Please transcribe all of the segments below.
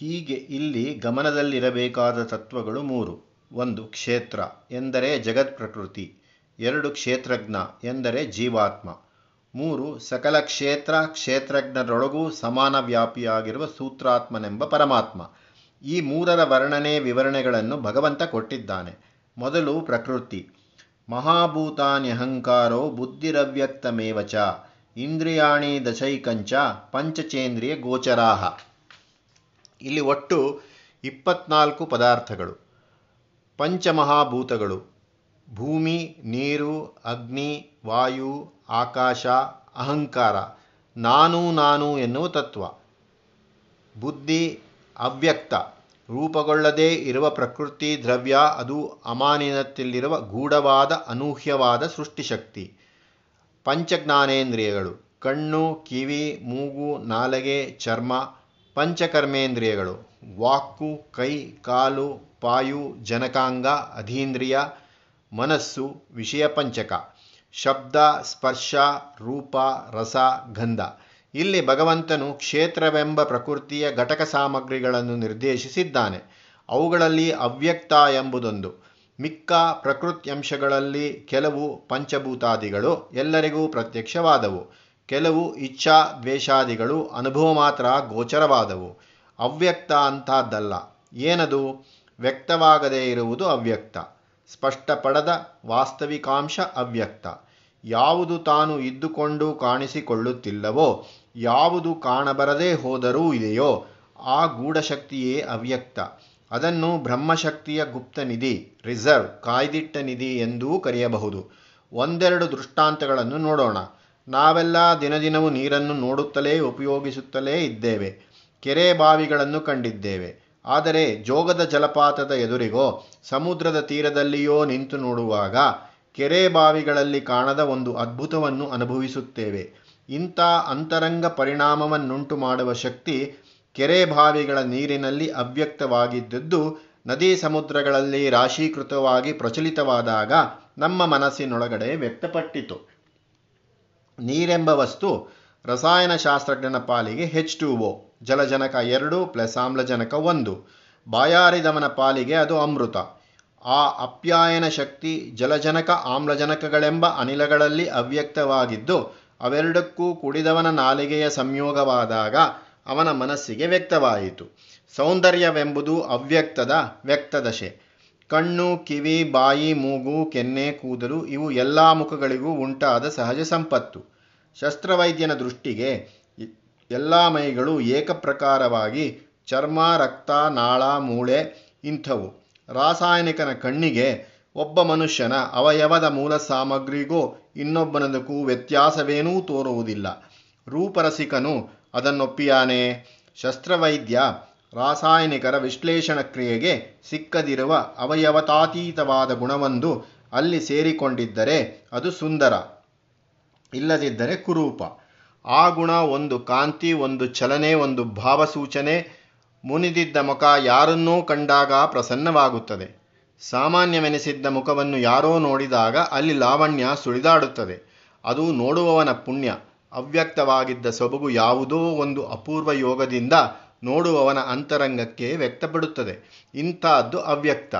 ಹೀಗೆ ಇಲ್ಲಿ ಗಮನದಲ್ಲಿರಬೇಕಾದ ತತ್ವಗಳು ಮೂರು. ಒಂದು, ಕ್ಷೇತ್ರ ಎಂದರೆ ಜಗತ್ ಪ್ರಕೃತಿ. ಎರಡು, ಕ್ಷೇತ್ರಜ್ಞ ಎಂದರೆ ಜೀವಾತ್ಮ. ಮೂರು, ಸಕಲ ಕ್ಷೇತ್ರ ಕ್ಷೇತ್ರಜ್ಞರೊಳಗೂ ಸಮಾನ ವ್ಯಾಪಿಯಾಗಿರುವ ಸೂತ್ರಾತ್ಮನೆಂಬ ಪರಮಾತ್ಮ. ಈ ಮೂರರ ವರ್ಣನೆ ವಿವರಣೆಗಳನ್ನು ಭಗವಂತ ಕೊಟ್ಟಿದ್ದಾನೆ. ಮೊದಲು ಪ್ರಕೃತಿ. ಮಹಾಭೂತಾನ್ಯಹಂಕಾರೋ ಬುದ್ಧಿರವ್ಯಕ್ತಮೇವಚ ಇಂದ್ರಿಯಾಣಿ ದಶೈಕಂಚ ಪಂಚಚೇಂದ್ರಿಯ ಗೋಚರಾಹ. ಇಲ್ಲಿ ಒಟ್ಟು ಇಪ್ಪತ್ನಾಲ್ಕು ಪದಾರ್ಥಗಳು. ಪಂಚಮಹಾಭೂತಗಳು. ಭೂಮಿ, ನೀರು, ಅಗ್ನಿ, ವಾಯು, ಆಕಾಶ, ಅಹಂಕಾರ. ನಾನು ನಾನು ಎನ್ನುವ ತತ್ವ. ಬುದ್ಧಿ, ಅವ್ಯಕ್ತ. ರೂಪಗೊಳ್ಳದೇ ಇರುವ ಪ್ರಕೃತಿ, ದ್ರವ್ಯ, ಅದು ಅಮಾನಿನತ್ತಿಲ್ಲಿರುವ ಗೂಢವಾದ, ಅನೂಹ್ಯವಾದ ಸೃಷ್ಟಿಶಕ್ತಿ. ಪಂಚಜ್ಞಾನೇಂದ್ರಿಯಗಳು. ಕಣ್ಣು, ಕಿವಿ, ಮೂಗು, ನಾಲಗೆ, ಚರ್ಮ. ಪಂಚಕರ್ಮೇಂದ್ರಿಯಗಳು. ವಾಕ್ಕು, ಕೈ, ಕಾಲು, ಪಾಯು, ಜನಕಾಂಗ, ಅಧೀಂದ್ರಿಯ, ಮನಸ್ಸು, ವಿಷಯ ಪಂಚಕ. ಶಬ್ದ, ಸ್ಪರ್ಶ, ರೂಪ, ರಸ, ಗಂಧ. ಇಲ್ಲಿ ಭಗವಂತನು ಕ್ಷೇತ್ರವೆಂಬ ಪ್ರಕೃತಿಯ ಘಟಕ ಸಾಮಗ್ರಿಗಳನ್ನು ನಿರ್ದೇಶಿಸಿದ್ದಾನೆ. ಅವುಗಳಲ್ಲಿ ಅವ್ಯಕ್ತ ಎಂಬುದೊಂದು. ಮಿಕ್ಕ ಪ್ರಕೃತ್ಯಂಶಗಳಲ್ಲಿ ಕೆಲವು ಪಂಚಭೂತಾದಿಗಳು ಎಲ್ಲರಿಗೂ ಪ್ರತ್ಯಕ್ಷವಾದವು. ಕೆಲವು ಇಚ್ಛಾ ದ್ವೇಷಾದಿಗಳು ಅನುಭವ ಮಾತ್ರ ಗೋಚರವಾದವು. ಅವ್ಯಕ್ತ ಅಂಥದ್ದಲ್ಲ. ಏನದು? ವ್ಯಕ್ತವಾಗದೇ ಇರುವುದು ಅವ್ಯಕ್ತ. ಸ್ಪಷ್ಟಪಡದ ವಾಸ್ತವಿಕಾಂಶ ಅವ್ಯಕ್ತ. ಯಾವುದು ತಾನು ಇದ್ದುಕೊಂಡು ಕಾಣಿಸಿಕೊಳ್ಳುತ್ತಿಲ್ಲವೋ, ಯಾವುದು ಕಾಣಬರದೇ ಹೋದರೂ ಇದೆಯೋ, ಆ ಗೂಢಶಕ್ತಿಯೇ ಅವ್ಯಕ್ತ. ಅದನ್ನು ಬ್ರಹ್ಮಶಕ್ತಿಯ ಗುಪ್ತ ನಿಧಿ, ರಿಸರ್ವ್, ಕಾಯ್ದಿಟ್ಟ ನಿಧಿ ಎಂದೂ ಕರೆಯಬಹುದು. ಒಂದೆರಡು ದೃಷ್ಟಾಂತಗಳನ್ನು ನೋಡೋಣ. ನಾವೆಲ್ಲ ದಿನದಿನವೂ ನೀರನ್ನು ನೋಡುತ್ತಲೇ ಉಪಯೋಗಿಸುತ್ತಲೇ ಇದ್ದೇವೆ. ಕೆರೆ ಬಾವಿಗಳನ್ನು ಕಂಡಿದ್ದೇವೆ. ಆದರೆ ಜೋಗದ ಜಲಪಾತದ ಎದುರಿಗೋ, ಸಮುದ್ರದ ತೀರದಲ್ಲಿಯೋ ನಿಂತು ನೋಡುವಾಗ ಕೆರೆ ಬಾವಿಗಳಲ್ಲಿ ಕಾಣದ ಒಂದು ಅದ್ಭುತವನ್ನು ಅನುಭವಿಸುತ್ತೇವೆ. ಇಂಥ ಅಂತರಂಗ ಪರಿಣಾಮವನ್ನುಂಟು ಮಾಡುವ ಶಕ್ತಿ ಕೆರೆ ಬಾವಿಗಳ ನೀರಿನಲ್ಲಿ ಅವ್ಯಕ್ತವಾಗಿದ್ದದ್ದು ನದಿ ಸಮುದ್ರಗಳಲ್ಲಿ ರಾಶೀಕೃತವಾಗಿ ಪ್ರಚಲಿತವಾದಾಗ ನಮ್ಮ ಮನಸ್ಸಿನೊಳಗಡೆ ವ್ಯಕ್ತಪಟ್ಟಿತು. ನೀರೆಂಬ ವಸ್ತು ರಸಾಯನಶಾಸ್ತ್ರಜ್ಞನ ಪಾಲಿಗೆ ಹೆಚ್ ಟು ಒ ಜಲಜನಕ ಎರಡು ಪ್ಲಸ್ ಆಮ್ಲಜನಕ ಒಂದು. ಬಾಯಾರಿದವನ ಪಾಲಿಗೆ ಅದು ಅಮೃತ. ಆ ಅಪ್ಯಾಯನ ಶಕ್ತಿ ಜಲಜನಕ, ಆಮ್ಲಜನಕಗಳೆಂಬ ಅನಿಲಗಳಲ್ಲಿ ಅವ್ಯಕ್ತವಾಗಿದ್ದು, ಅವೆರಡಕ್ಕೂ ಕುಡಿದವನ ನಾಲಿಗೆಯ ಸಂಯೋಗವಾದಾಗ ಅವನ ಮನಸ್ಸಿಗೆ ವ್ಯಕ್ತವಾಯಿತು. ಸೌಂದರ್ಯವೆಂಬುದು ಅವ್ಯಕ್ತದ ವ್ಯಕ್ತದಶೆ. ಕಣ್ಣು, ಕಿವಿ, ಬಾಯಿ, ಮೂಗು, ಕೆನ್ನೆ, ಕೂದಲು ಇವು ಎಲ್ಲ ಮುಖಗಳಿಗೂ ಉಂಟಾದ ಸಹಜ ಸಂಪತ್ತು. ಶಸ್ತ್ರವೈದ್ಯನ ದೃಷ್ಟಿಗೆ ಎಲ್ಲ ಮೈಗಳು ಏಕಪ್ರಕಾರವಾಗಿ ಚರ್ಮ, ರಕ್ತ, ನಾಳ, ಮೂಳೆ ಇಂಥವು. ರಾಸಾಯನಿಕನ ಕಣ್ಣಿಗೆ ಒಬ್ಬ ಮನುಷ್ಯನ ಅವಯವದ ಮೂಲ ಸಾಮಗ್ರಿಗೂ ಇನ್ನೊಬ್ಬನದಕ್ಕೂ ವ್ಯತ್ಯಾಸವೇನೂ ತೋರುವುದಿಲ್ಲ. ರೂಪರಸಿಕನು ಅದನ್ನೊಪ್ಪಿಯಾನೆ. ಶಸ್ತ್ರವೈದ್ಯ ರಾಸಾಯನಿಕರ ವಿಶ್ಲೇಷಣ ಕ್ರಿಯೆಗೆ ಸಿಕ್ಕದಿರುವ ಅವಯವತಾತೀತವಾದ ಗುಣವೊಂದು ಅಲ್ಲಿ ಸೇರಿಕೊಂಡಿದ್ದರೆ ಅದು ಸುಂದರ, ಇಲ್ಲದಿದ್ದರೆ ಕುರೂಪ. ಆ ಗುಣ ಒಂದು ಕಾಂತಿ, ಒಂದು ಚಲನೆ, ಒಂದು ಭಾವಸೂಚನೆ. ಮುನಿದಿದ್ದ ಮುಖ ಯಾರನ್ನೂ ಕಂಡಾಗ ಪ್ರಸನ್ನವಾಗುತ್ತದೆ. ಸಾಮಾನ್ಯವೆನಿಸಿದ್ದ ಮುಖವನ್ನು ಯಾರೋ ನೋಡಿದಾಗ ಅಲ್ಲಿ ಲಾವಣ್ಯ ಸುಳಿದಾಡುತ್ತದೆ. ಅದು ನೋಡುವವನ ಪುಣ್ಯ. ಅವ್ಯಕ್ತವಾಗಿದ್ದ ಸೊಬಗು ಯಾವುದೋ ಒಂದು ಅಪೂರ್ವ ಯೋಗದಿಂದ ನೋಡುವವನ ಅಂತರಂಗಕ್ಕೆ ವ್ಯಕ್ತಪಡುತ್ತದೆ. ಇಂಥದ್ದು ಅವ್ಯಕ್ತ.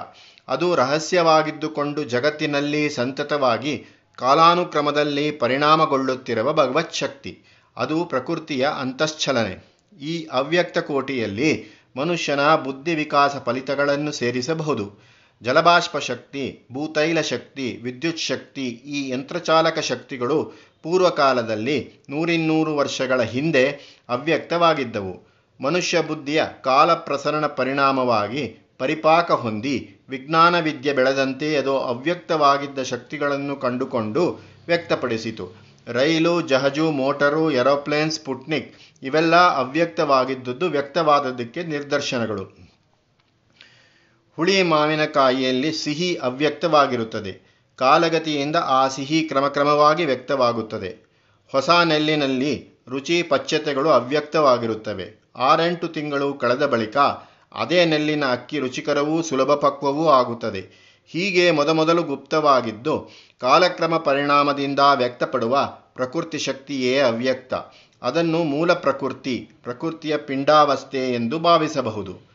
ಅದು ರಹಸ್ಯವಾಗಿದ್ದುಕೊಂಡು ಜಗತ್ತಿನಲ್ಲಿ ಸಂತತವಾಗಿ ಕಾಲಾನುಕ್ರಮದಲ್ಲಿ ಪರಿಣಾಮಗೊಳ್ಳುತ್ತಿರುವ ಭಗವತ್ ಶಕ್ತಿ. ಅದು ಪ್ರಕೃತಿಯ ಅಂತಶ್ಚಲನೆ. ಈ ಅವ್ಯಕ್ತ ಕೋಟಿಯಲ್ಲಿ ಮನುಷ್ಯನ ಬುದ್ಧಿ ವಿಕಾಸ ಫಲಿತಗಳನ್ನು ಸೇರಿಸಬಹುದು. ಜಲಬಾಷ್ಪ ಶಕ್ತಿ, ಭೂತೈಲ ಶಕ್ತಿ, ವಿದ್ಯುತ್ ಶಕ್ತಿ, ಈ ಯಂತ್ರಚಾಲಕ ಶಕ್ತಿಗಳು ಪೂರ್ವಕಾಲದಲ್ಲಿ ನೂರಿನ್ನೂರು ವರ್ಷಗಳ ಹಿಂದೆ ಅವ್ಯಕ್ತವಾಗಿದ್ದವು. ಮನುಷ್ಯ ಬುದ್ಧಿಯ ಕಾಲ ಪ್ರಸರಣ ಪರಿಣಾಮವಾಗಿ ಪರಿಪಾಕ ಹೊಂದಿ ವಿಜ್ಞಾನ ವಿದ್ಯೆ ಬೆಳೆದಂತೆ ಅದು ಅವ್ಯಕ್ತವಾಗಿದ್ದ ಶಕ್ತಿಗಳನ್ನು ಕಂಡುಕೊಂಡು ವ್ಯಕ್ತಪಡಿಸಿತು. ರೈಲು, ಜಹಜು, ಮೋಟರು ಏರೋಪ್ಲೇನ್ ಸ್ಪುಟ್ನಿಕ್ ಇವೆಲ್ಲ ಅವ್ಯಕ್ತವಾಗಿದ್ದುದು ವ್ಯಕ್ತವಾದದ್ದಕ್ಕೆ ನಿದರ್ಶನಗಳು ಹುಳಿ ಮಾವಿನಕಾಯಿಯಲ್ಲಿ ಸಿಹಿ ಅವ್ಯಕ್ತವಾಗಿರುತ್ತದೆ. ಕಾಲಗತಿಯಿಂದ ಆ ಸಿಹಿ ಕ್ರಮಕ್ರಮವಾಗಿ ವ್ಯಕ್ತವಾಗುತ್ತದೆ. ಹೊಸ ನೆಲ್ಲಿನಲ್ಲಿ ರುಚಿ, ಪಚ್ಚತೆಗಳು ಅವ್ಯಕ್ತವಾಗಿರುತ್ತವೆ. ಆರೆಂಟು ತಿಂಗಳು ಕಳೆದ ಬಳಿಕ ಅದೇ ನೆಲ್ಲಿನ ಅಕ್ಕಿ ರುಚಿಕರವೂ ಸುಲಭ ಪಕ್ವವೂ ಆಗುತ್ತದೆ. ಹೀಗೆ ಮೊದಮೊದಲು ಗುಪ್ತವಾಗಿದ್ದು, ಕಾಲಕ್ರಮ ಪರಿಣಾಮದಿಂದ ವ್ಯಕ್ತಪಡುವ ಪ್ರಕೃತಿ ಶಕ್ತಿಯೇ ಅವ್ಯಕ್ತ. ಅದನ್ನು ಮೂಲ ಪ್ರಕೃತಿ, ಪ್ರಕೃತಿಯ ಪಿಂಡಾವಸ್ಥೆ ಎಂದು ಭಾವಿಸಬಹುದು.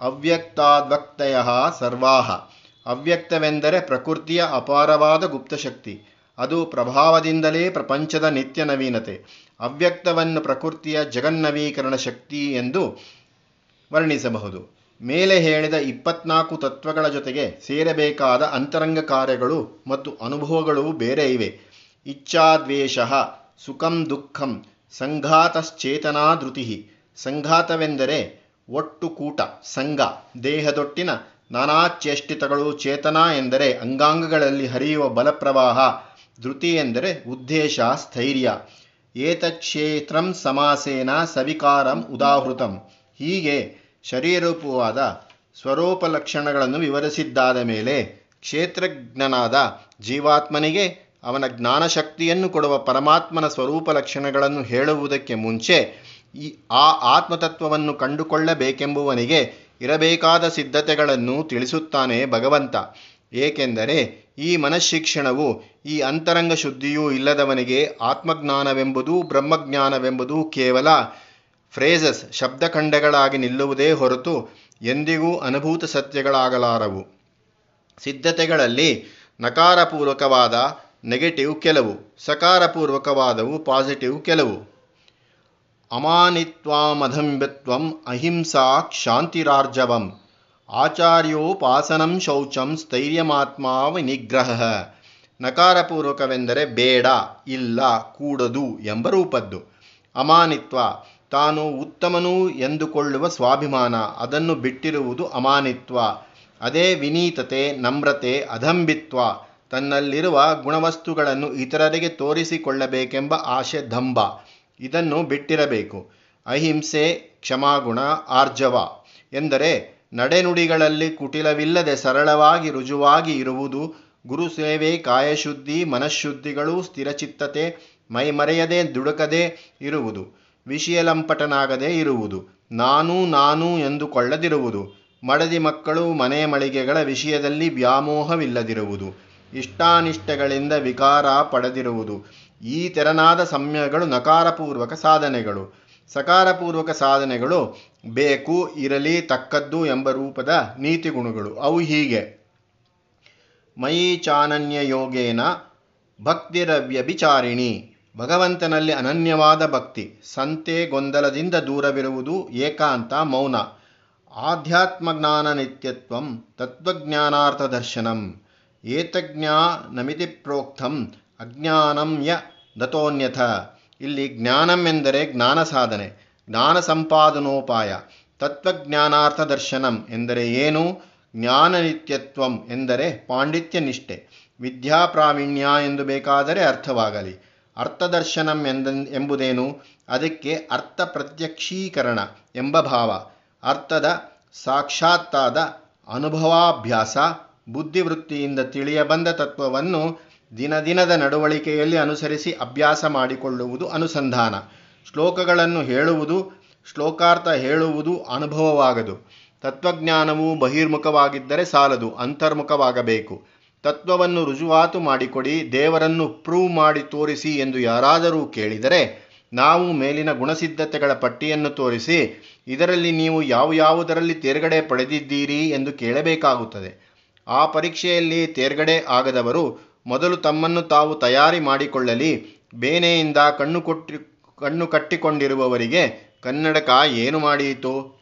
ಅವ್ಯಕ್ತಾದ್ವಕ್ತಯ ಸರ್ವಾಹ. ಅವ್ಯಕ್ತವೆಂದರೆ ಪ್ರಕೃತಿಯ ಅಪಾರವಾದ ಗುಪ್ತಶಕ್ತಿ. ಅದು ಪ್ರಭಾವದಿಂದಲೇ ಪ್ರಪಂಚದ ನಿತ್ಯ ನವೀನತೆ. ಅವ್ಯಕ್ತವನ್ನು ಪ್ರಕೃತಿಯ ಜಗನ್ನವೀಕರಣ ಶಕ್ತಿ ಎಂದು ವರ್ಣಿಸಬಹುದು. ಮೇಲೆ ಹೇಳಿದ ಇಪ್ಪತ್ನಾಲ್ಕು ತತ್ವಗಳ ಜೊತೆಗೆ ಸೇರಬೇಕಾದ ಅಂತರಂಗ ಕಾರ್ಯಗಳು ಮತ್ತು ಅನುಭವಗಳು ಬೇರೆ ಇವೆ. ಇಚ್ಛಾದ್ವೇಷ ಸುಖಂ ದುಃಖಂ, ಸಂಘಾತಶ್ಚೇತನಾ ಧೃತಿ. ಸಂಘಾತವೆಂದರೆ ಒಟ್ಟು ಕೂಟ, ಸಂಘ, ದೇಹದೊಟ್ಟಿನ ನಾನಾ ಚೇಷ್ಟಿತಗಳು ಚೇತನ ಎಂದರೆ ಅಂಗಾಂಗಗಳಲ್ಲಿ ಹರಿಯುವ ಬಲಪ್ರವಾಹ, ಧೃತಿ ಎಂದರೆ ಉದ್ದೇಶ, ಸ್ಥೈರ್ಯ. ಏತಕ್ಷೇತ್ರಂ ಸಮಾಸೇನ ಸವಿಕಾರಂ ಉದಾಹೃತಂ. ಹೀಗೆ ಶರೀರೂಪವಾದ ಸ್ವರೂಪ ಲಕ್ಷಣಗಳನ್ನು ವಿವರಿಸಿದ್ದಾದ ಮೇಲೆ ಕ್ಷೇತ್ರಜ್ಞನಾದ ಜೀವಾತ್ಮನಿಗೆ ಅವನ ಜ್ಞಾನಶಕ್ತಿಯನ್ನು ಕೊಡುವ ಪರಮಾತ್ಮನ ಸ್ವರೂಪ ಲಕ್ಷಣಗಳನ್ನು ಹೇಳುವುದಕ್ಕೆ ಮುಂಚೆ ಈ ಆ ಆತ್ಮತತ್ವವನ್ನು ಕಂಡುಕೊಳ್ಳಬೇಕೆಂಬುವನಿಗೆ ಇರಬೇಕಾದ ಸಿದ್ಧತೆಗಳನ್ನು ತಿಳಿಸುತ್ತಾನೆ ಭಗವಂತ. ಏಕೆಂದರೆ ಈ ಮನಃಶಿಕ್ಷಣವು ಈ ಅಂತರಂಗ ಶುದ್ಧಿಯೂ ಇಲ್ಲದವನಿಗೆ ಆತ್ಮಜ್ಞಾನವೆಂಬುದು, ಬ್ರಹ್ಮಜ್ಞಾನವೆಂಬುದು ಕೇವಲ ಫ್ರೇಸಸ್, ಶಬ್ದಖಂಡಗಳಾಗಿ ನಿಲ್ಲುವುದೇ ಹೊರತು ಎಂದಿಗೂ ಅನುಭೂತ ಸತ್ಯಗಳಾಗಲಾರವು. ಸಿದ್ಧತೆಗಳಲ್ಲಿ ನಕಾರಪೂರ್ವಕವಾದ ನೆಗೆಟಿವ್ ಕೆಲವು ಸಕಾರಪೂರ್ವಕವಾದವು ಪಾಸಿಟಿವ್ ಕೆಲವು. ಅಮಾನಿತ್ವಾಮಧಂಬತ್ವಂ ಅಹಿಂಸಾ ಕ್ಷಾಂತಿರಾರ್ಜವಂ. ಆಚಾರ್ಯೋಪಾಸನಂ ಶೌಚಂ ಸ್ಥೈರ್ಯಮಾತ್ಮ ವಿನಿಗ್ರಹ. ನಕಾರಪೂರ್ವಕವೆಂದರೆ ಬೇಡ, ಇಲ್ಲ, ಕೂಡದು ಎಂಬ ರೂಪದ್ದು. ಅಮಾನಿತ್ವ, ತಾನು ಉತ್ತಮನು ಎಂದುಕೊಳ್ಳುವ ಸ್ವಾಭಿಮಾನ, ಅದನ್ನು ಬಿಟ್ಟಿರುವುದು ಅಮಾನಿತ್ವ. ಅದೇ ವಿನೀತತೆ, ನಮ್ರತೆ, ಅಧಂಬಿತ್ವ, ತನ್ನಲ್ಲಿರುವ ಗುಣವಸ್ತುಗಳನ್ನು ಇತರರಿಗೆ ತೋರಿಸಿಕೊಳ್ಳಬೇಕೆಂಬ ಆಶೆ ದಂಭ. ಇದನ್ನು ಬಿಟ್ಟಿರಬೇಕು. ಅಹಿಂಸೆ, ಕ್ಷಮಾಗುಣ, ಆರ್ಜವ ಎಂದರೆ ನಡೆನುಡಿಗಳಲ್ಲಿ ಕುಟಿಲವಿಲ್ಲದೆ ಸರಳವಾಗಿ ರುಜುವಾಗಿ ಇರುವುದು ಗುರುಸೇವೆ ಕಾಯಶುದ್ಧಿ, ಮನಃಶುದ್ಧಿಗಳು, ಸ್ಥಿರಚಿತ್ತತೆ, ಮೈಮರೆಯದೆ, ದುಡುಕದೆ ಇರುವುದು ವಿಷಯಲಂಪಟನಾಗದೇ ಇರುವುದು, ನಾನು ನಾನು ಎಂದುಕೊಳ್ಳದಿರುವುದು, ಮಡದಿ ಮಕ್ಕಳು ಮನೆ ಮಳಿಗೆಗಳ ವಿಷಯದಲ್ಲಿ ವ್ಯಾಮೋಹವಿಲ್ಲದಿರುವುದು, ಇಷ್ಟಾನಿಷ್ಟಗಳಿಂದ ವಿಕಾರ ಪಡೆದಿರುವುದು, ಈ ತೆರನಾದ ಸಂಯಗಳು ನಕಾರಪೂರ್ವಕ ಸಾಧನೆಗಳು. ಸಕಾರಪೂರ್ವಕ ಸಾಧನೆಗಳು ಬೇಕು, ಇರಲಿ, ತಕ್ಕದ್ದು ಎಂಬ ರೂಪದ ನೀತಿಗುಣಗಳು. ಅವು ಹೀಗೆ. ಮಯಿ ಚಾನನ್ಯ ಯೋಗೇನ ಭಕ್ತಿರವ್ಯಭಿಚಾರಿಣಿ. ಭಗವಂತನಲ್ಲಿ ಅನನ್ಯವಾದ ಭಕ್ತಿ. ಸಂತೆ ಗೊಂದಲದಿಂದ ದೂರವಿರುವುದು ಏಕಾಂತ, ಮೌನ. ಆಧ್ಯಾತ್ಮ ಜ್ಞಾನ ನಿತ್ಯತ್ವಂ ತತ್ವಜ್ಞಾನಾರ್ಥ ದರ್ಶನಂ. ಏತಜ್ಞಾನಮಿತಿ ಪ್ರೋಕ್ತಂ ಅಜ್ಞಾನಂ ಯ ದತೋನ್ಯಥ. ಇಲ್ಲಿ ಜ್ಞಾನಂ ಎಂದರೆ ಜ್ಞಾನ ಸಾಧನೆ, ಜ್ಞಾನ ಸಂಪಾದನೋಪಾಯ, ತತ್ವಜ್ಞಾನಾರ್ಥ ದರ್ಶನಂ ಎಂದರೆ ಏನು, ಜ್ಞಾನ ನಿತ್ಯತ್ವಂ ಎಂದರೆ ಪಾಂಡಿತ್ಯ ನಿಷ್ಠೆ ವಿದ್ಯಾಪ್ರಾವೀಣ್ಯ ಎಂದು ಬೇಕಾದರೆ ಅರ್ಥವಾಗಲಿ ಅರ್ಥದರ್ಶನಂ ಎಂದ, ಎಂಬುದೇನು, ಅದಕ್ಕೆ ಅರ್ಥ ಪ್ರತ್ಯಕ್ಷೀಕರಣ ಎಂಬ ಭಾವ, ಅರ್ಥದ ಸಾಕ್ಷಾತ್ತಾದ ಅನುಭವಾಭ್ಯಾಸ, ಬುದ್ಧಿವೃತ್ತಿಯಿಂದ ತಿಳಿಯಬಂದ ತತ್ವವನ್ನು ದಿನದಿನದ ನಡವಳಿಕೆಯಲ್ಲಿ ಅನುಸರಿಸಿ ಅಭ್ಯಾಸ ಮಾಡಿಕೊಳ್ಳುವುದು ಅನುಸಂಧಾನ. ಶ್ಲೋಕಗಳನ್ನು ಹೇಳುವುದು, ಶ್ಲೋಕಾರ್ಥ ಹೇಳುವುದು ಅನುಭವವಾಗದು. ತತ್ವಜ್ಞಾನವು ಬಹಿರ್ಮುಖವಾಗಿದ್ದರೆ ಸಾಲದು, ಅಂತರ್ಮುಖವಾಗಬೇಕು. ತತ್ವವನ್ನು ರುಜುವಾತು ಮಾಡಿಕೊಡಿ, ದೇವರನ್ನು ಪ್ರೂವ್ ಮಾಡಿ ತೋರಿಸಿ ಎಂದು ಯಾರಾದರೂ ಕೇಳಿದರೆ, ನಾವು ಮೇಲಿನ ಗುಣಸಿದ್ಧತೆಗಳ ಪಟ್ಟಿಯನ್ನು ತೋರಿಸಿ, ಇದರಲ್ಲಿ ನೀವು ಯಾವ ಯಾವುದರಲ್ಲಿ ತೇರ್ಗಡೆ ಪಡೆದಿದ್ದೀರಿ ಎಂದು ಕೇಳಬೇಕಾಗುತ್ತದೆ. ಆ ಪರೀಕ್ಷೆಯಲ್ಲಿ ತೇರ್ಗಡೆ ಆಗದವರು ಮೊದಲು ತಮ್ಮನ್ನು ತಾವು ತಯಾರಿ ಮಾಡಿಕೊಳ್ಳಲಿ. ಬೇನೆಯಿಂದ ಕಣ್ಣು ಕೊಟ್ಟಿ, ಕಣ್ಣು ಕಟ್ಟಿಕೊಂಡಿರುವವರಿಗೆ ಕನ್ನಡಕ ಏನು ಮಾಡಿಯಿತು?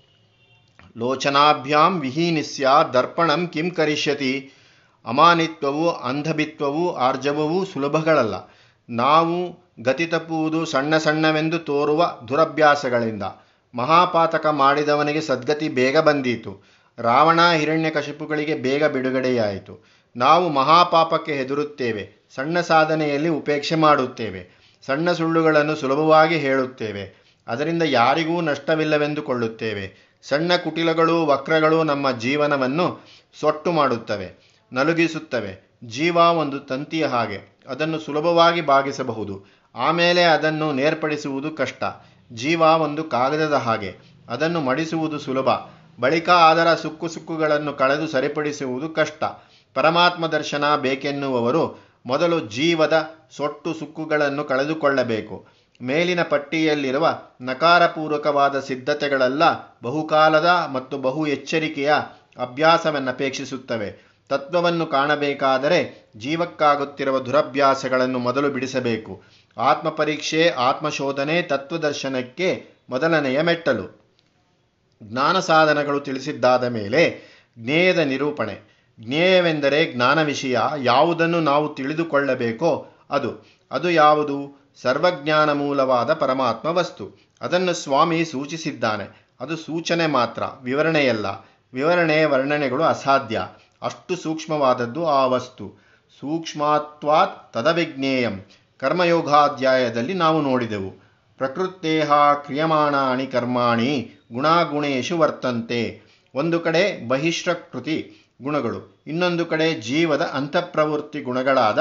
ಲೋಚನಾಭ್ಯಾಂ ವಿಹೀನಿಸ್ಯ ದರ್ಪಣಂ ಕಿಂ ಕರಿಷ್ಯತಿ. ಅಮಾನಿತ್ವವು ಅಂಧಭಿತ್ವವು ಆರ್ಜವವೂ ಸುಲಭಗಳಲ್ಲ. ನಾವು ಗತಿ ತಪ್ಪುವುದು ಸಣ್ಣ ಸಣ್ಣವೆಂದು ತೋರುವ ದುರಭ್ಯಾಸಗಳಿಂದ. ಮಹಾಪಾತಕ ಮಾಡಿದವನಿಗೆ ಸದ್ಗತಿ ಬೇಗ ಬಂದೀತು. ರಾವಣ ಹಿರಣ್ಯಕಶಿಪುಗಳಿಗೆ ಬೇಗ ಬಿಡುಗಡೆಯಾಯಿತು. ನಾವು ಮಹಾಪಾಪಕ್ಕೆ ಹೆದರುತ್ತೇವೆ, ಸಣ್ಣ ಸಾಧನೆಯಲ್ಲಿ ಉಪೇಕ್ಷೆ ಮಾಡುತ್ತೇವೆ, ಸಣ್ಣ ಸುಳ್ಳುಗಳನ್ನು ಸುಲಭವಾಗಿ ಹೇಳುತ್ತೇವೆ, ಅದರಿಂದ ಯಾರಿಗೂ ನಷ್ಟವಿಲ್ಲವೆಂದುಕೊಳ್ಳುತ್ತೇವೆ, ಸಣ್ಣ ಕುಟಿಲಗಳು ವಕ್ರಗಳು ನಮ್ಮ ಜೀವನವನ್ನು ಸೊಟ್ಟು ಮಾಡುತ್ತವೆ, ನಲುಗಿಸುತ್ತವೆ, ಜೀವ ಒಂದು ತಂತಿಯ ಹಾಗೆ, ಅದನ್ನು ಸುಲಭವಾಗಿ ಬಾಗಿಸಬಹುದು, ಆಮೇಲೆ ಅದನ್ನು ನೇರ್ಪಡಿಸುವುದು ಕಷ್ಟ, ಜೀವ ಒಂದು ಕಾಗದದ ಹಾಗೆ, ಅದನ್ನು ಮಡಿಸುವುದು ಸುಲಭ, ಬಳಿಕ ಅದರ ಸುಕ್ಕು ಸುಕ್ಕುಗಳನ್ನು ಕಳೆದು ಸರಿಪಡಿಸುವುದು ಕಷ್ಟ ಪರಮಾತ್ಮ ದರ್ಶನ ಬೇಕೆನ್ನುವವರು ಮೊದಲು ಜೀವದ ಸೊಟ್ಟು ಸುಕ್ಕುಗಳನ್ನು ಕಳೆದುಕೊಳ್ಳಬೇಕು. ಮೇಲಿನ ಪಟ್ಟಿಯಲ್ಲಿರುವ ನಕಾರಪೂರ್ವಕವಾದ ಸಿದ್ಧತೆಗಳೆಲ್ಲ ಬಹುಕಾಲದ ಮತ್ತು ಬಹು ಎಚ್ಚರಿಕೆಯ ಅಭ್ಯಾಸವನ್ನಪೇಕ್ಷಿಸುತ್ತವೆ. ತತ್ವವನ್ನು ಕಾಣಬೇಕಾದರೆ ಜೀವಕ್ಕಾಗುತ್ತಿರುವ ದುರಭ್ಯಾಸಗಳನ್ನು ಮೊದಲು ಬಿಡಿಸಬೇಕು. ಆತ್ಮಪರೀಕ್ಷೆ, ಆತ್ಮಶೋಧನೆ, ತತ್ವದರ್ಶನಕ್ಕೆ ಮೊದಲನೆಯ ಮೆಟ್ಟಲು. ಜ್ಞಾನ ಸಾಧನಗಳು ತಿಳಿಸಿದ್ದಾದ ಮೇಲೆ ಜ್ಞೇಯದ ನಿರೂಪಣೆ. ಜ್ಞೇಯವೆಂದರೆ ಜ್ಞಾನ ವಿಷಯ. ಯಾವುದನ್ನು ನಾವು ತಿಳಿದುಕೊಳ್ಳಬೇಕೋ ಅದು. ಅದು ಯಾವುದು? ಸರ್ವಜ್ಞಾನ ಮೂಲವಾದ ಪರಮಾತ್ಮ ವಸ್ತು. ಅದನ್ನು ಸ್ವಾಮಿ ಸೂಚಿಸಿದ್ದಾನೆ. ಅದು ಸೂಚನೆ ಮಾತ್ರ, ವಿವರಣೆಯಲ್ಲ. ವಿವರಣೆ, ವರ್ಣನೆಗಳು ಅಸಾಧ್ಯ. ಅಷ್ಟು ಸೂಕ್ಷ್ಮವಾದದ್ದು ಆ ವಸ್ತು. ಸೂಕ್ಷ್ಮತ್ವಾತ್ ತದವಿಜ್ಞೇಯಂ. ಕರ್ಮಯೋಗಾಧ್ಯಾಯದಲ್ಲಿ ನಾವು ನೋಡಿದೆವು. ಪ್ರಕೃತೇಹ ಕ್ರಿಯಮಾಣಾಣಿ ಕರ್ಮಾಣಿ ಗುಣಾಗುಣೇಶು ವರ್ತಂತೆ. ಒಂದು ಕಡೆ ಬಹಿಷ್ಠಕೃತಿ ಗುಣಗಳು. ಇನ್ನೊಂದು ಕಡೆ ಜೀವದ ಅಂತಃಪ್ರವೃತ್ತಿ ಗುಣಗಳಾದ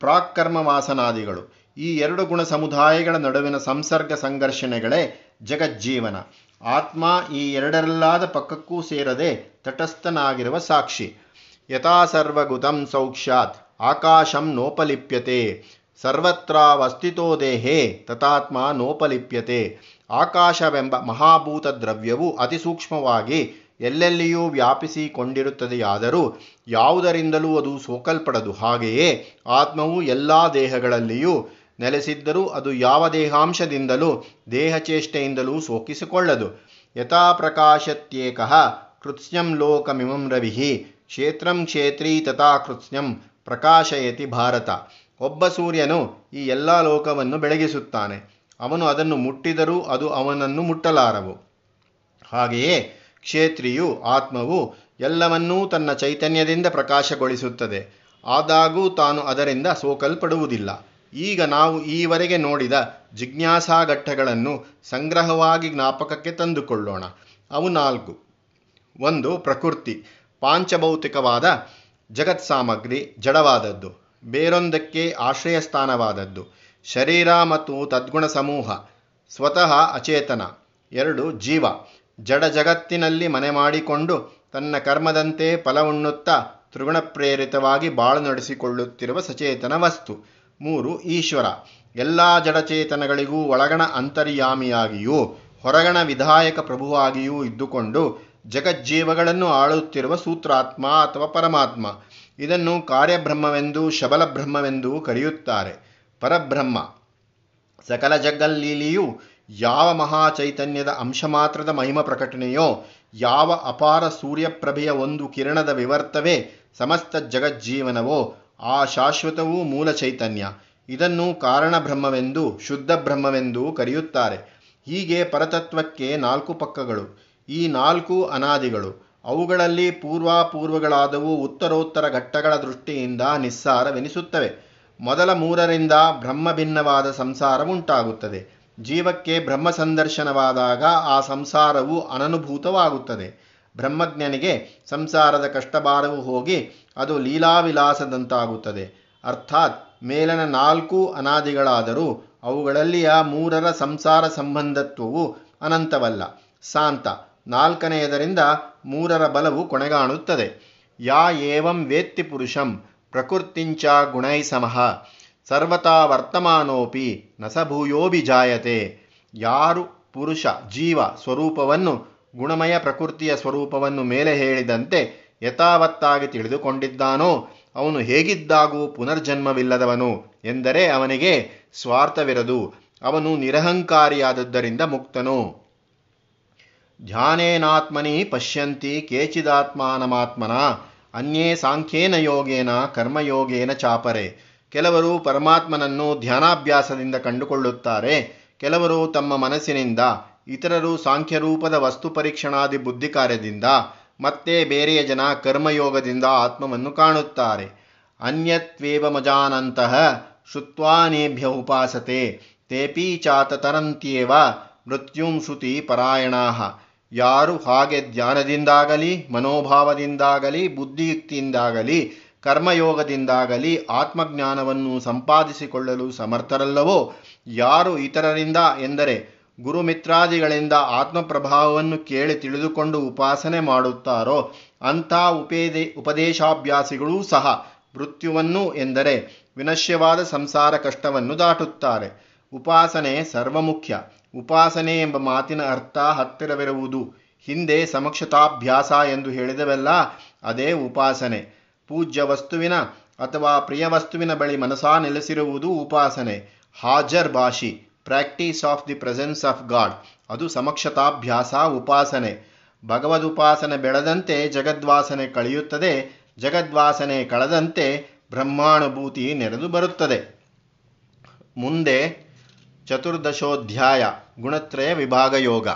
ಪ್ರಾಕ್ಕರ್ಮ ವಾಸನಾದಿಗಳು ಈ ಎರಡು ಗುಣ ಸಮುದಾಯಗಳ ನಡುವಿನ ಸಂಸರ್ಗ ಸಂಘರ್ಷಣೆಗಳೇ ಜಗಜ್ಜೀವನ. ಆತ್ಮ ಈ ಎರಡರಲ್ಲಾದ ಪಕ್ಕಕ್ಕೂ ಸೇರದೆ ತಟಸ್ಥನಾಗಿರುವ ಸಾಕ್ಷಿ. ಯಥಾ ಸರ್ವಗುತಂ ಸೌಕ್ಷಾತ್ ಆಕಾಶಂ ನೋಪಲಿಪ್ಯತೆ ಸರ್ವತ್ರಾವಸ್ಥಿತೋ ದೇಹೇ ತಥಾತ್ಮ ನೋಪಲಿಪ್ಯತೆ. ಆಕಾಶವೆಂಬ ಮಹಾಭೂತ ದ್ರವ್ಯವು ಅತಿ ಸೂಕ್ಷ್ಮವಾಗಿ ಎಲ್ಲೆಲ್ಲಿಯೂ ವ್ಯಾಪಿಸಿಕೊಂಡಿರುತ್ತದೆಯಾದರೂ ಯಾವುದರಿಂದಲೂ ಅದು ಸೋಕಲ್ಪಡದು. ಹಾಗೆಯೇ ಆತ್ಮವು ಎಲ್ಲ ದೇಹಗಳಲ್ಲಿಯೂ ನೆಲೆಸಿದ್ದರೂ ಅದು ಯಾವ ದೇಹಾಂಶದಿಂದಲೂ, ದೇಹಚೇಷ್ಟೆಯಿಂದಲೂ ಸೋಕಿಸಿಕೊಳ್ಳದು. ಯಥಾ ಪ್ರಕಾಶತ್ಯೇಕ ಕೃತ್ಸ್ಯಂ ಲೋಕಮಿಮಂ ರವಿಹಿ ಕ್ಷೇತ್ರಂ ಕ್ಷೇತ್ರೀ ತಥಾ ಕೃತ್ಸ್ಯಂ ಪ್ರಕಾಶಯತಿ ಭಾರತ. ಒಬ್ಬ ಸೂರ್ಯನು ಈ ಎಲ್ಲ ಲೋಕವನ್ನು ಬೆಳಗಿಸುತ್ತಾನೆ. ಅವನು ಅದನ್ನು ಮುಟ್ಟಿದರೂ ಅದು ಅವನನ್ನು ಮುಟ್ಟಲಾರವು. ಹಾಗೆಯೇ ಕ್ಷೇತ್ರಿಯು ಆತ್ಮವು ಎಲ್ಲವನ್ನೂ ತನ್ನ ಚೈತನ್ಯದಿಂದ ಪ್ರಕಾಶಗೊಳಿಸುತ್ತದೆ. ಆದಾಗೂ ತಾನು ಅದರಿಂದ ಸೋಕಲ್ಪಡುವುದಿಲ್ಲ. ಈಗ ನಾವು ಈವರೆಗೆ ನೋಡಿದ ಜಿಜ್ಞಾಸಾಘಟ್ಟಗಳನ್ನು ಸಂಗ್ರಹವಾಗಿ ಜ್ಞಾಪಕಕ್ಕೆ ತಂದುಕೊಳ್ಳೋಣ. ಅವು ನಾಲ್ಕು. ಒಂದು, ಪ್ರಕೃತಿ. ಪಾಂಚಭೌತಿಕವಾದ ಜಗತ್ ಸಾಮಗ್ರಿ ಜಡವಾದದ್ದು. ಬೇರೊಂದಕ್ಕೆ ಆಶ್ರಯಸ್ಥಾನವಾದದ್ದು. ಶರೀರ ಮತ್ತು ತದ್ಗುಣ ಸಮೂಹ. ಸ್ವತಃ ಅಚೇತನ. ಎರಡು, ಜೀವ. ಜಡ ಜಗತ್ತಿನಲ್ಲಿ ಮನೆ ಮಾಡಿಕೊಂಡು ತನ್ನ ಕರ್ಮದಂತೆ ಫಲವುಣ್ಣುತ್ತಾ ತ್ರಿಗುಣಪ್ರೇರಿತವಾಗಿ ಬಾಳು ನಡೆಸಿಕೊಳ್ಳುತ್ತಿರುವ ಸಚೇತನ ವಸ್ತು. ಮೂರು, ಈಶ್ವರ. ಎಲ್ಲ ಜಡಚೇತನಗಳಿಗೂ ಒಳಗಣ ಅಂತರ್ಯಾಮಿಯಾಗಿಯೂ, ಹೊರಗಣ ವಿಧಾಯಕ ಪ್ರಭುವಾಗಿಯೂ ಇದ್ದುಕೊಂಡು ಜಗಜ್ಜೀವಗಳನ್ನು ಆಳುತ್ತಿರುವ ಸೂತ್ರಾತ್ಮ ಅಥವಾ ಪರಮಾತ್ಮ. ಇದನ್ನು ಕಾರ್ಯಬ್ರಹ್ಮವೆಂದು ಶಬಲಬ್ರಹ್ಮವೆಂದು ಕರೆಯುತ್ತಾರೆ. ಪರಬ್ರಹ್ಮ. ಸಕಲ ಜಗಲ್ಲೀಲಿಯು ಯಾವ ಮಹಾಚೈತನ್ಯದ ಅಂಶ ಮಾತ್ರದ ಮಹಿಮ ಪ್ರಕಟಣೆಯೋ, ಯಾವ ಅಪಾರ ಸೂರ್ಯಪ್ರಭೆಯ ಒಂದು ಕಿರಣದ ವಿವರ್ತವೇ ಸಮಸ್ತ ಜಗಜ್ಜೀವನವೋ, ಆ ಶಾಶ್ವತವೂ ಮೂಲ ಚೈತನ್ಯ. ಇದನ್ನು ಕಾರಣಬ್ರಹ್ಮವೆಂದು, ಶುದ್ಧ ಬ್ರಹ್ಮವೆಂದು ಕರೆಯುತ್ತಾರೆ. ಹೀಗೆ ಪರತತ್ವಕ್ಕೆ ನಾಲ್ಕು ಪಕ್ಕಗಳು. ಈ ನಾಲ್ಕು ಅನಾದಿಗಳು. ಅವುಗಳಲ್ಲಿ ಪೂರ್ವಾಪೂರ್ವಗಳಾದವು ಉತ್ತರೋತ್ತರ ಘಟ್ಟಗಳ ದೃಷ್ಟಿಯಿಂದ ನಿಸ್ಸಾರವೆನಿಸುತ್ತವೆ. ಮೊದಲ ಮೂರರಿಂದ ಬ್ರಹ್ಮಭಿನ್ನವಾದ ಸಂಸಾರ ಉಂಟಾಗುತ್ತದೆ ಜೀವಕ್ಕೆ ಬ್ರಹ್ಮ ಸಂದರ್ಶನವಾದಾಗ ಆ ಸಂಸಾರವು ಅನನುಭೂತವಾಗುತ್ತದೆ. ಬ್ರಹ್ಮಜ್ಞನಿಗೆ ಸಂಸಾರದ ಕಷ್ಟಭಾರವು ಹೋಗಿ ಅದು ಲೀಲಾವಿಲಾಸದಂತಾಗುತ್ತದೆ. ಅರ್ಥಾತ್ ಮೇಲನ ನಾಲ್ಕು ಅನಾದಿಗಳಾದರೂ ಅವುಗಳಲ್ಲಿಯ ಮೂರರ ಸಂಸಾರ ಸಂಬಂಧತ್ವವು ಅನಂತವಲ್ಲ. ಸಾಂತ ನಾಲ್ಕನೆಯದರಿಂದ ಮೂರರ ಬಲವು ಕೊನೆಗಾಣುತ್ತದೆ. ಯಾ ಏವಂ ವೇತ್ತಿ ಪುರುಷಂ ಪ್ರಕೃತಿಂಚ ಗುಣೈ ಸಮಃ. ಸರ್ವತಾ ವರ್ತಮಾನೋಪಿ ನಸಭೂಯೋಭಿಜಾಯತೆ. ಯಾರು ಪುರುಷ ಜೀವ ಸ್ವರೂಪವನ್ನು, ಗುಣಮಯ ಪ್ರಕೃತಿಯ ಸ್ವರೂಪವನ್ನು ಮೇಲೆ ಹೇಳಿದಂತೆ ಯಥಾವತ್ತಾಗಿ ತಿಳಿದುಕೊಂಡಿದ್ದಾನೋ, ಅವನು ಹೇಗಿದ್ದಾಗೂ ಪುನರ್ಜನ್ಮವಿಲ್ಲದವನು ಎಂದರೆ ಅವನಿಗೆ ಸ್ವಾರ್ಥವಿರದು, ಅವನು ನಿರಹಂಕಾರಿಯಾದದ್ದರಿಂದ ಮುಕ್ತನು. ಧ್ಯಾನೇನಾತ್ಮನಿ ಪಶ್ಯಂತಿ ಕೇಚಿದಾತ್ಮಾನಮಾತ್ಮನ, ಅನ್ಯೇ ಸಾಂಖ್ಯೇನ ಯೋಗೇನ ಕರ್ಮಯೋಗೇನ ಚಾಪರೆ. ಕೆಲವರು ಪರಮಾತ್ಮನನ್ನು ಧ್ಯಾನಾಭ್ಯಾಸದಿಂದ ಕಂಡುಕೊಳ್ಳುತ್ತಾರೆ, ಕೆಲವರು ತಮ್ಮ ಮನಸ್ಸಿನಿಂದ, ಇತರರು ಸಾಂಖ್ಯರೂಪದ ವಸ್ತು ಪರೀಕ್ಷಣಾದಿ ಬುದ್ಧಿ ಕಾರ್ಯದಿಂದ ಮತ್ತೆ ಬೇರೆಯ ಜನ ಕರ್ಮಯೋಗದಿಂದ ಆತ್ಮವನ್ನು ಕಾಣುತ್ತಾರೆ. ಅನ್ಯತ್ವೇವಮಜಾನಂತಹ ಶ್ರುತ್ವಾನೇಭ್ಯ ಉಪಾಸತೆ, ತೇಪಿ ಚಾತತರಂತ್ಯೇವ ಮೃತ್ಯುಂ ಶ್ರುತಿ ಪರಾಯಣಾ. ಯಾರು ಹಾಗೆ ಧ್ಯಾನದಿಂದಾಗಲಿ, ಮನೋಭಾವದಿಂದಾಗಲಿ, ಬುದ್ಧಿಯುಕ್ತಿಯಿಂದಾಗಲಿ ಕರ್ಮಯೋಗದಿಂದಾಗಲಿ ಆತ್ಮಜ್ಞಾನವನ್ನು ಸಂಪಾದಿಸಿಕೊಳ್ಳಲು ಸಮರ್ಥರಲ್ಲವೋ? ಯಾರು ಇತರರಿಂದ ಎಂದರೆ ಗುರುಮಿತ್ರಾದಿಗಳಿಂದ ಆತ್ಮಪ್ರಭಾವವನ್ನು ಕೇಳಿ ತಿಳಿದುಕೊಂಡು ಉಪಾಸನೆ ಮಾಡುತ್ತಾರೋ, ಅಂಥ ಉಪೇದೆ, ಉಪದೇಶಾಭ್ಯಾಸಿಗಳೂ ಸಹ ಮೃತ್ಯುವನ್ನು ಎಂದರೆ ವಿನಶ್ಯವಾದ ಸಂಸಾರ ಕಷ್ಟವನ್ನು ದಾಟುತ್ತಾರೆ. ಉಪಾಸನೆ ಸರ್ವಮುಖ್ಯ. ಉಪಾಸನೆ ಎಂಬ ಮಾತಿನ ಅರ್ಥ ಹತ್ತಿರವಿರುವುದು. ಹಿಂದೆ ಸಮಕ್ಷತಾಭ್ಯಾಸ ಎಂದು ಹೇಳಿದವೆಲ್ಲ, ಅದೇ ಉಪಾಸನೆ. ಪೂಜ್ಯ ವಸ್ತುವಿನ ಅಥವಾ ಪ್ರಿಯ ವಸ್ತುವಿನ ಬಳಿ ಮನಸಾ ನೆಲೆಸಿರುವುದು ಉಪಾಸನೆ. ಹಾಜರ್ ಭಾಷಿ practice of the presence of God. ಅದು ಸಮಕ್ಷತಾಭ್ಯಾಸ, ಉಪಾಸನೆ. ಭಗವದುಪಾಸನೆ ಬೆಳೆದಂತೆ ಜಗದ್ವಾಸನೆ ಕಳೆಯುತ್ತದೆ. ಜಗದ್ವಾಸನೆ ಕಳೆದಂತೆ ಬ್ರಹ್ಮಾನುಭೂತಿ ನೆರೆದು ಬರುತ್ತದೆ. ಮುಂದೆ ಚತುರ್ದಶೋಧ್ಯಾಯ, ಗುಣತ್ರಯ ವಿಭಾಗ ಯೋಗ